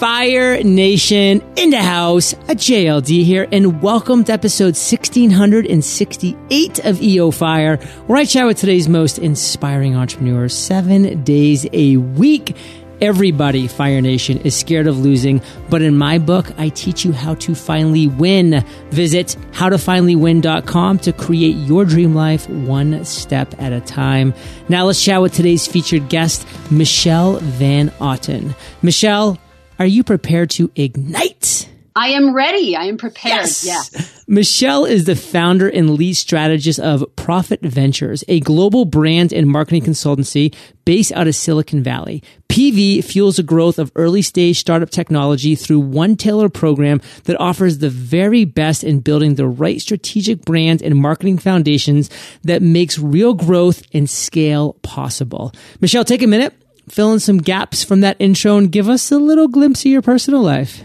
Fire Nation in the house, a JLD here, and welcome to episode 1668 of EO Fire, where I chat with today's most inspiring entrepreneurs seven days a week. Everybody, Fire Nation, is scared of losing, but in my book, I teach you how to finally win. Visit howtofinallywin.com to create your dream life one step at a time. Now let's chat with today's featured guest, Michelle Van Otten. Michelle, are you prepared to ignite? I am ready. I am prepared. Yes. yes. Michelle is the founder and lead strategist of Profit Ventures, a global brand and marketing consultancy based out of Silicon Valley. PV fuels the growth of early stage startup technology through one tailor program that offers the very best in building the right strategic brand and marketing foundations that makes real growth and scale possible. Michelle, take a minute fill in some gaps from that intro and give us a little glimpse of your personal life.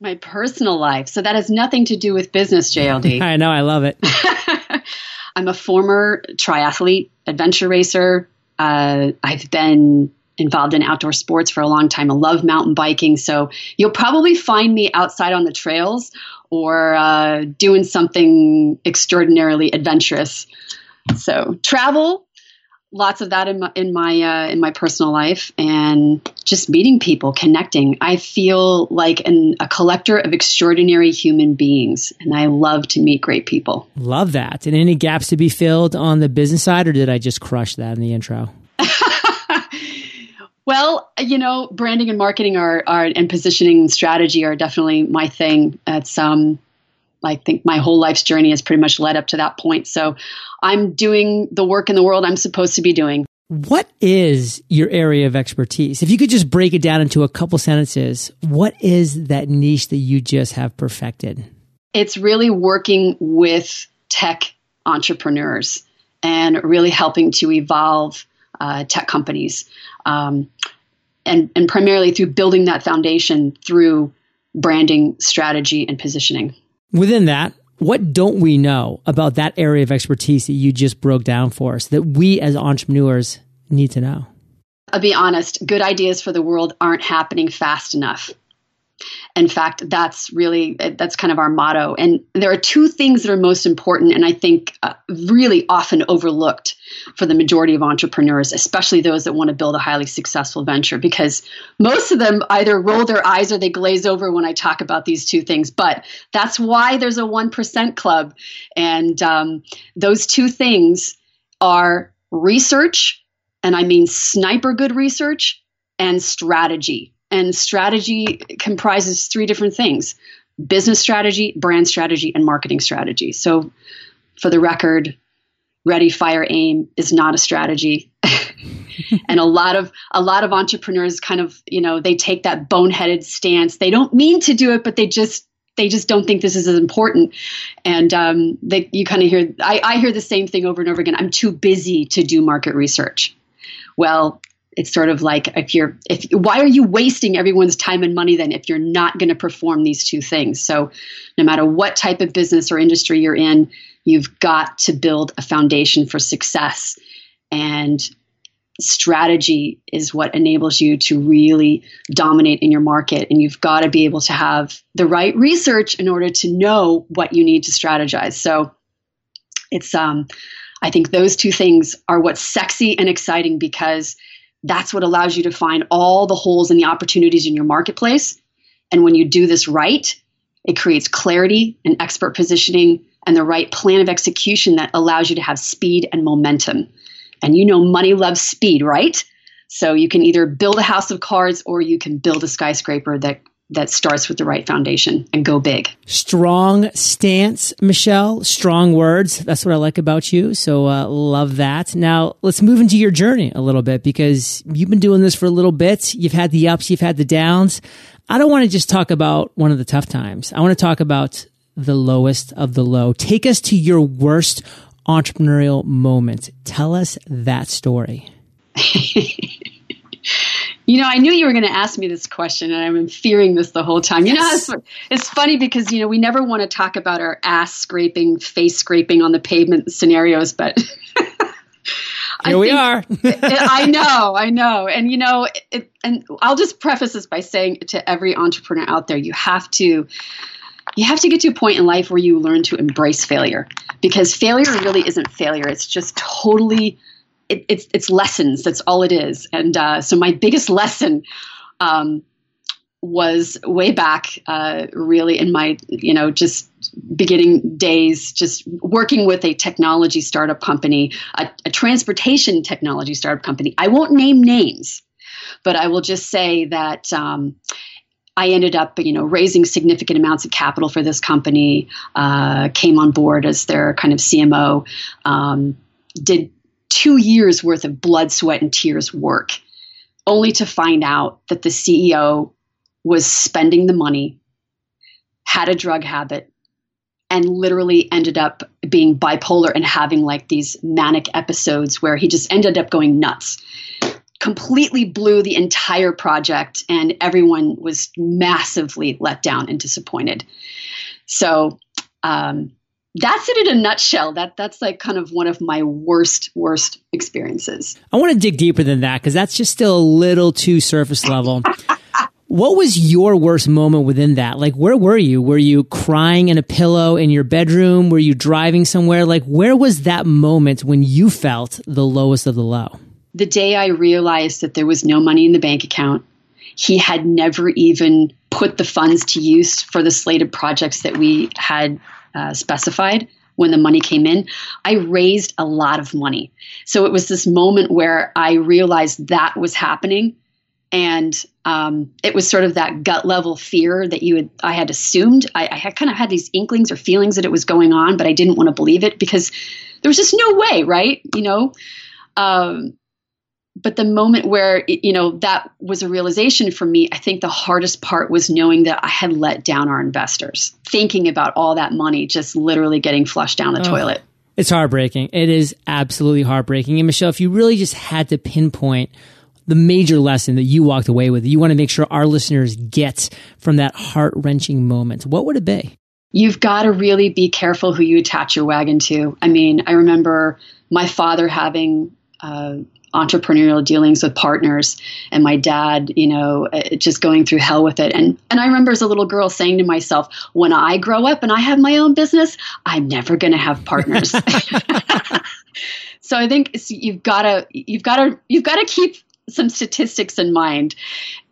My personal life. So that has nothing to do with business, JLD. I know, I love it. I'm a former triathlete, adventure racer. Uh, I've been involved in outdoor sports for a long time. I love mountain biking. So you'll probably find me outside on the trails or uh, doing something extraordinarily adventurous. So travel, lots of that in my in my uh, in my personal life and just meeting people connecting. I feel like an, a collector of extraordinary human beings and i love to meet great people. Love that. And any gaps to be filled on the business side or did i just crush that in the intro? Well you know branding and marketing are, are and positioning and strategy are definitely my thing. It's um I think my whole life's journey has pretty much led up to that point. So I'm doing the work in the world I'm supposed to be doing. What is your area of expertise? If you could just break it down into a couple sentences, what is that niche that you just have perfected? It's really working with tech entrepreneurs and really helping to evolve uh, tech companies. Um, and, and primarily through building that foundation through branding, strategy, and positioning. Within that, what don't we know about that area of expertise that you just broke down for us that we as entrepreneurs need to know? I'll be honest, good ideas for the world aren't happening fast enough in fact, that's really that's kind of our motto. And there are two things that are most important, and I think uh, really often overlooked for the majority of entrepreneurs, especially those that want to build a highly successful venture, because most of them either roll their eyes or they glaze over when I talk about these two things. But that's why there's a one percent club, and um, those two things are research, and I mean sniper good research, and strategy and strategy comprises three different things business strategy, brand strategy, and marketing strategy. So, for the record, ready, fire, aim is not a strategy. and a lot of a lot of entrepreneurs kind of you know they take that boneheaded stance they don't mean to do it but they just they just don't think this is as important and um, they, you kind of hear I, I hear the same thing over and over again i'm too busy to do market research well it's sort of like if you're if why are you wasting everyone's time and money then if you're not going to perform these two things? So no matter what type of business or industry you're in you've got to build a foundation for success. And strategy is what enables you to really dominate in your market. And you've got to be able to have the right research in order to know what you need to strategize. So it's um i think those two things are what's sexy and exciting because that's what allows you to find all the holes and the opportunities in your marketplace. And when you do this right, it creates clarity and expert positioning and the right plan of execution that allows you to have speed and momentum. And you know, money loves speed, right? So you can either build a house of cards or you can build a skyscraper that that starts with the right foundation and go big. Strong stance, Michelle. Strong words. That's what I like about you. So uh, love that. Now let's move into your journey a little bit because you've been doing this for a little bit. You've had the ups, you've had the downs. I don't want to just talk about one of the tough times. I want to talk about the lowest of the low. Take us to your worst entrepreneurial moment. Tell us that story. You know, I knew you were going to ask me this question, and I've been fearing this the whole time. You yes. know, it's, it's funny because you know we never want to talk about our ass scraping, face scraping on the pavement scenarios, but Here we are. I know, I know. And, you know, it, and I'll just preface this by saying to every entrepreneur out there, you have to. You have to get to a point in life where you learn to embrace failure because failure really isn't failure. It's just totally, it, it's, it's lessons. That's all it is. And uh, so, my biggest lesson um, was way back, uh, really in my, you know, just beginning days, just working with a technology startup company, a, a, transportation technology startup company. I won't name names, but I will just say that. Um, I ended up, you know, raising significant amounts of capital for this company. Uh, came on board as their kind of CMO. Um, did two years worth of blood, sweat, and tears work, only to find out that the CEO was spending the money, had a drug habit, and literally ended up being bipolar and having like these manic episodes where he just ended up going nuts. Completely blew the entire project, and everyone was massively let down and disappointed. So, um, that's it in a nutshell. That that's like kind of one of my worst worst experiences. I want to dig deeper than that because that's just still a little too surface level. What was your worst moment within that? Like, where were you? Were you crying in a pillow in your bedroom? Were you driving somewhere? Like, where was that moment when you felt the lowest of the low? The day I realized that there was no money in the bank account, he had never even put the funds to use for the slated projects that we had uh, specified when the money came in. I raised a lot of money. So it was this moment where I realized that was happening and um, it was sort of that gut level fear that you had I had assumed I, I had kind of had these inklings or feelings that it was going on, but I didn't want to believe it because there was just no way, right? You know. Um, but the moment where you know that was a realization for me i think the hardest part was knowing that i had let down our investors. Thinking about all that money just literally getting flushed down the oh, toilet. It's heartbreaking. It is absolutely heartbreaking. And michelle if you really just had to pinpoint the major lesson that you walked away with, you want to make sure our listeners get from that heart wrenching moment, what would it be? You've got to really be careful who you attach your wagon to. I mean, I remember my father having uh, entrepreneurial dealings with partners, and my dad, you know, uh, just going through hell with it. And and I remember as a little girl saying to myself, when I grow up and I have my own business, I'm never going to have partners. so I think you've got to you've got to you've got to keep some statistics in mind.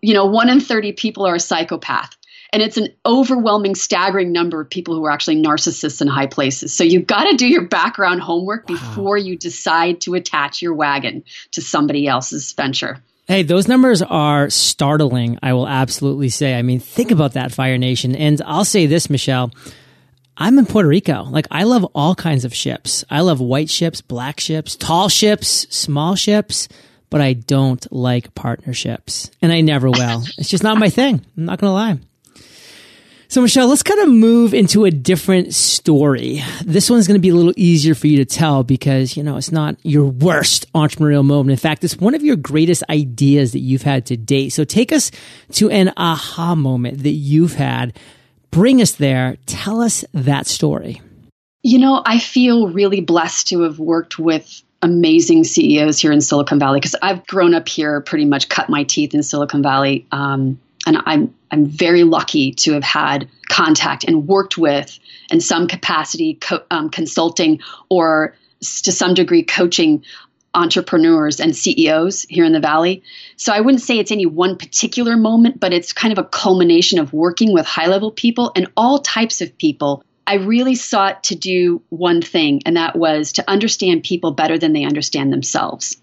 You know, one in 30 people are a psychopath. And it's an overwhelming, staggering number of people who are actually narcissists in high places. So you've got to do your background homework before you decide to attach your wagon to somebody else's venture. Hey, those numbers are startling, I will absolutely say. I mean, think about that, Fire Nation. And I'll say this, Michelle. I'm in Puerto Rico. Like, I love all kinds of ships. I love white ships, black ships, tall ships, small ships but I don't like partnerships and I never will. it's just not my thing. I'm not going to lie. So Michelle, let's kind of move into a different story. This one's going to be a little easier for you to tell because, you know, it's not your worst entrepreneurial moment. In fact, it's one of your greatest ideas that you've had to date. So take us to an aha moment that you've had. Bring us there. Tell us that story. You know, I feel really blessed to have worked with amazing CEOs here in Silicon Valley because I've grown up here, pretty much cut my teeth in Silicon Valley, um, and I'm I'm very lucky to have had contact and worked with, in some capacity, co- um, consulting or to some degree coaching entrepreneurs and CEOs here in the Valley. So I wouldn't say it's any one particular moment, but it's kind of a culmination of working with high level people and all types of people I really sought to do one thing, and that was to understand people better than they understand themselves.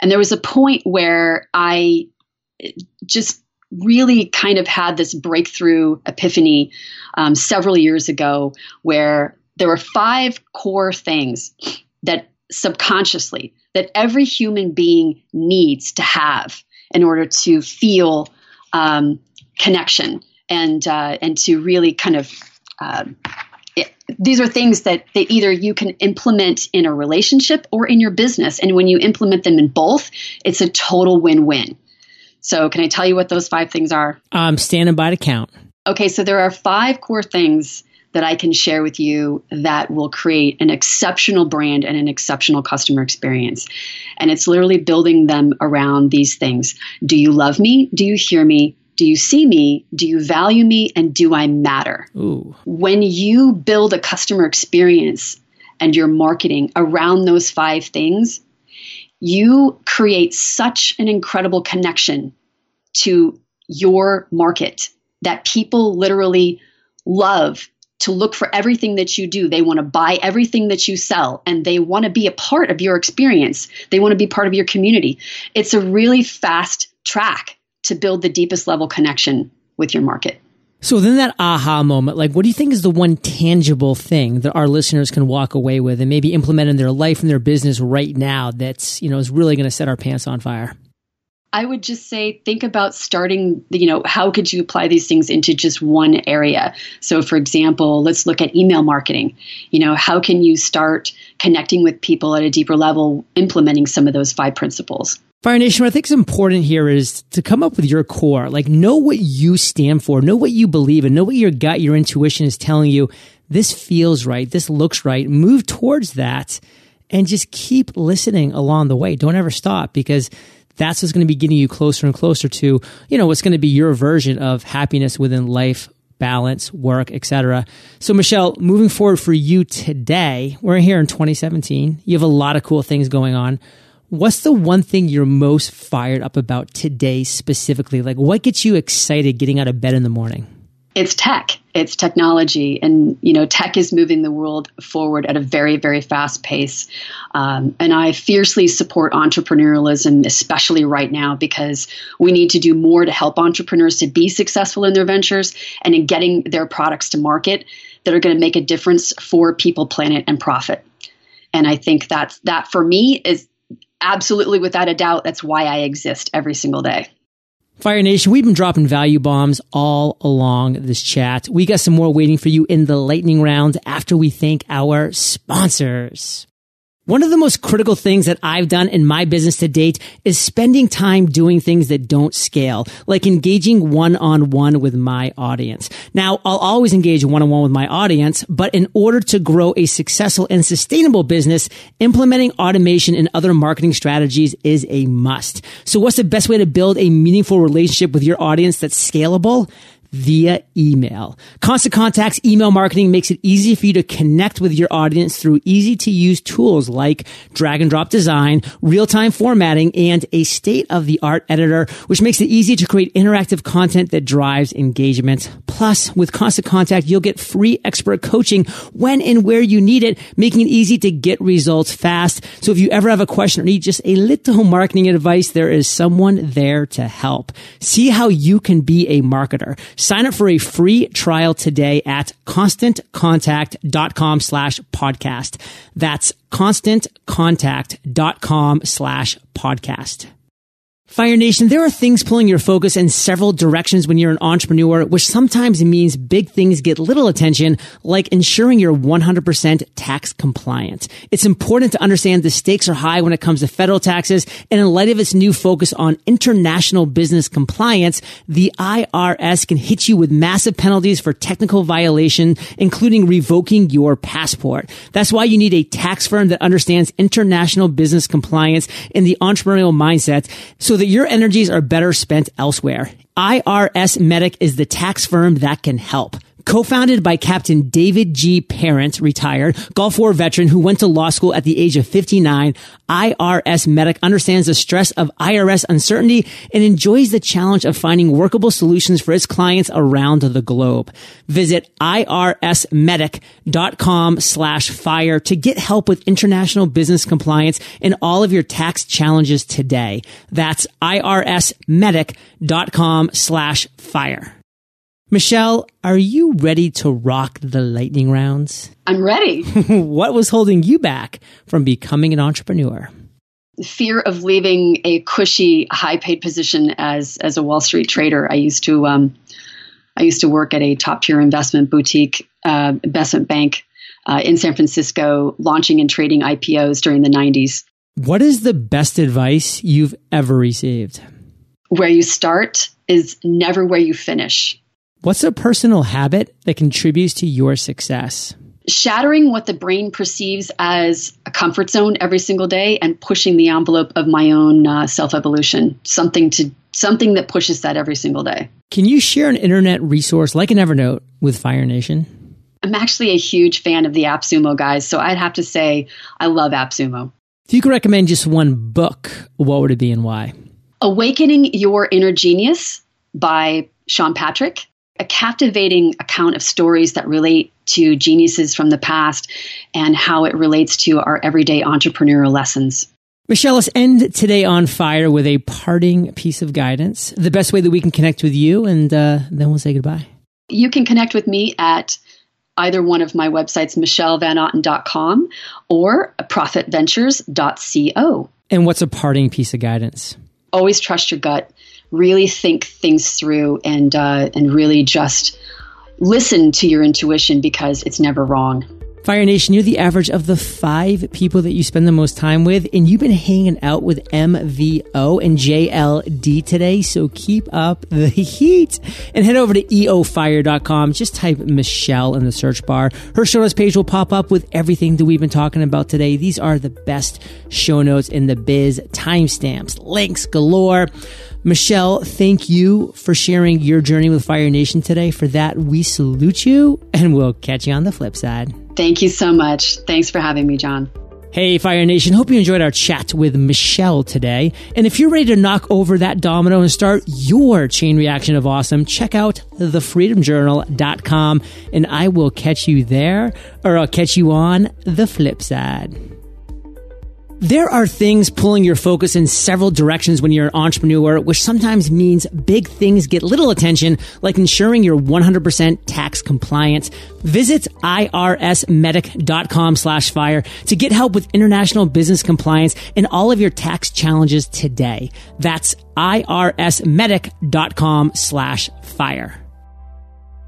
And there was a point where I just really kind of had this breakthrough epiphany um, several years ago where there were five core things that subconsciously that every human being needs to have in order to feel um, connection and uh, and to really kind of it, these are things that, that either you can implement in a relationship or in your business. And when you implement them in both, it's a total win win. So, can I tell you what those five things are? Um, I'm standing by to count. Okay, so there are five core things that I can share with you that will create an exceptional brand and an exceptional customer experience. And it's literally building them around these things. Do you love me? Do you hear me? Do you see me? Do you value me? And do I matter? Ooh. When you build a customer experience and your marketing around those five things, you create such an incredible connection to your market that people literally love to look for everything that you do. They want to buy everything that you sell and they want to be a part of your experience. They want to be part of your community. It's a really fast track to build the deepest level connection with your market. So then that aha moment, like what do you think is the one tangible thing that our listeners can walk away with and maybe implement in their life and their business right now that's, you know, is really going to set our pants on fire? I would just say think about starting, you know, how could you apply these things into just one area? So, for example, let's look at email marketing. You know, how can you start connecting with people at a deeper level, implementing some of those five principles? Fire Nation, what I think is important here is to come up with your core. Like, know what you stand for, know what you believe and know what your gut, your intuition is telling you. This feels right. This looks right. Move towards that and just keep listening along the way. Don't ever stop because that's what's going to be getting you closer and closer to, you know, what's going to be your version of happiness within life, balance, work, etc. So Michelle, moving forward for you today, we're here in 2017. You have a lot of cool things going on. What's the one thing you're most fired up about today specifically? Like what gets you excited getting out of bed in the morning? it's tech it's technology and you know tech is moving the world forward at a very very fast pace um, and i fiercely support entrepreneurialism especially right now because we need to do more to help entrepreneurs to be successful in their ventures and in getting their products to market that are going to make a difference for people planet and profit and i think that's that for me is absolutely without a doubt that's why i exist every single day Fire Nation, we've been dropping value bombs all along this chat. We got some more waiting for you in the lightning round after we thank our sponsors. One of the most critical things that I've done in my business to date is spending time doing things that don't scale, like engaging one on one with my audience. Now, I'll always engage one on one with my audience, but in order to grow a successful and sustainable business, implementing automation and other marketing strategies is a must. So what's the best way to build a meaningful relationship with your audience that's scalable? Via email. Constant Contact's email marketing makes it easy for you to connect with your audience through easy to use tools like drag and drop design, real time formatting, and a state of the art editor, which makes it easy to create interactive content that drives engagement. Plus, with Constant Contact, you'll get free expert coaching when and where you need it, making it easy to get results fast. So if you ever have a question or need just a little marketing advice, there is someone there to help. See how you can be a marketer. Sign up for a free trial today at constantcontact.com slash podcast. That's constantcontact.com slash podcast. Fire Nation, there are things pulling your focus in several directions when you're an entrepreneur, which sometimes means big things get little attention, like ensuring you're 100% tax compliant. It's important to understand the stakes are high when it comes to federal taxes, and in light of its new focus on international business compliance, the IRS can hit you with massive penalties for technical violation, including revoking your passport. That's why you need a tax firm that understands international business compliance and the entrepreneurial mindset so that that your energies are better spent elsewhere. IRS Medic is the tax firm that can help. Co-founded by Captain David G. Parent, retired Gulf War veteran who went to law school at the age of 59, IRS Medic understands the stress of IRS uncertainty and enjoys the challenge of finding workable solutions for its clients around the globe. Visit irsmedic.com slash fire to get help with international business compliance and all of your tax challenges today. That's irsmedic.com slash fire. Michelle, are you ready to rock the lightning rounds? I'm ready. what was holding you back from becoming an entrepreneur? Fear of leaving a cushy, high-paid position as as a Wall Street trader. I used to um, I used to work at a top-tier investment boutique uh, investment bank uh, in San Francisco, launching and trading IPOs during the '90s. What is the best advice you've ever received? Where you start is never where you finish What's a personal habit that contributes to your success? Shattering what the brain perceives as a comfort zone every single day and pushing the envelope of my own uh, self evolution, something to something that pushes that every single day. Can you share an internet resource like an Evernote with Fire Nation? I'm actually a huge fan of the AppSumo guys, so I'd have to say I love AppSumo. If you could recommend just one book, what would it be and why? Awakening Your Inner Genius by Sean Patrick a captivating account of stories that relate to geniuses from the past and how it relates to our everyday entrepreneurial lessons. Michelle, let's end today on fire with a parting piece of guidance, the best way that we can connect with you, and uh, then we'll say goodbye. You can connect with me at either one of my websites, michellevanotten.com or profitventures.co. And what's a parting piece of guidance? Always trust your gut really think things through and uh, and really just listen to your intuition because it's never wrong. Fire Nation, you're the average of the five people that you spend the most time with, and you've been hanging out with MVO and JLD today, so keep up the heat. And head over to eofire.com. Just type Michelle in the search bar. Her show notes page will pop up with everything that we've been talking about today. These are the best show notes in the biz, timestamps, links galore. Michelle, thank you for sharing your journey with Fire Nation today. For that, we salute you and we'll catch you on the flip side. Thank you so much. Thanks for having me, John. Hey, Fire Nation. Hope you enjoyed our chat with Michelle today. And if you're ready to knock over that domino and start your chain reaction of awesome, check out thefreedomjournal.com and I will catch you there or I'll catch you on the flip side. There are things pulling your focus in several directions when you're an entrepreneur, which sometimes means big things get little attention, like ensuring you're 100% tax compliant. Visit irsmedic.com slash fire to get help with international business compliance and all of your tax challenges today. That's irsmedic.com slash fire.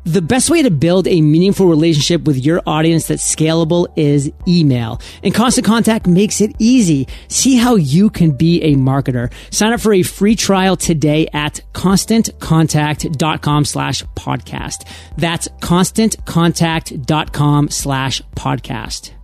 The best way to build a meaningful relationship with your audience that's scalable is email. And Constant Contact makes it easy. See how you can be a marketer. Sign up for a free trial today at constantcontact.com slash podcast. That's constantcontact.com slash podcast.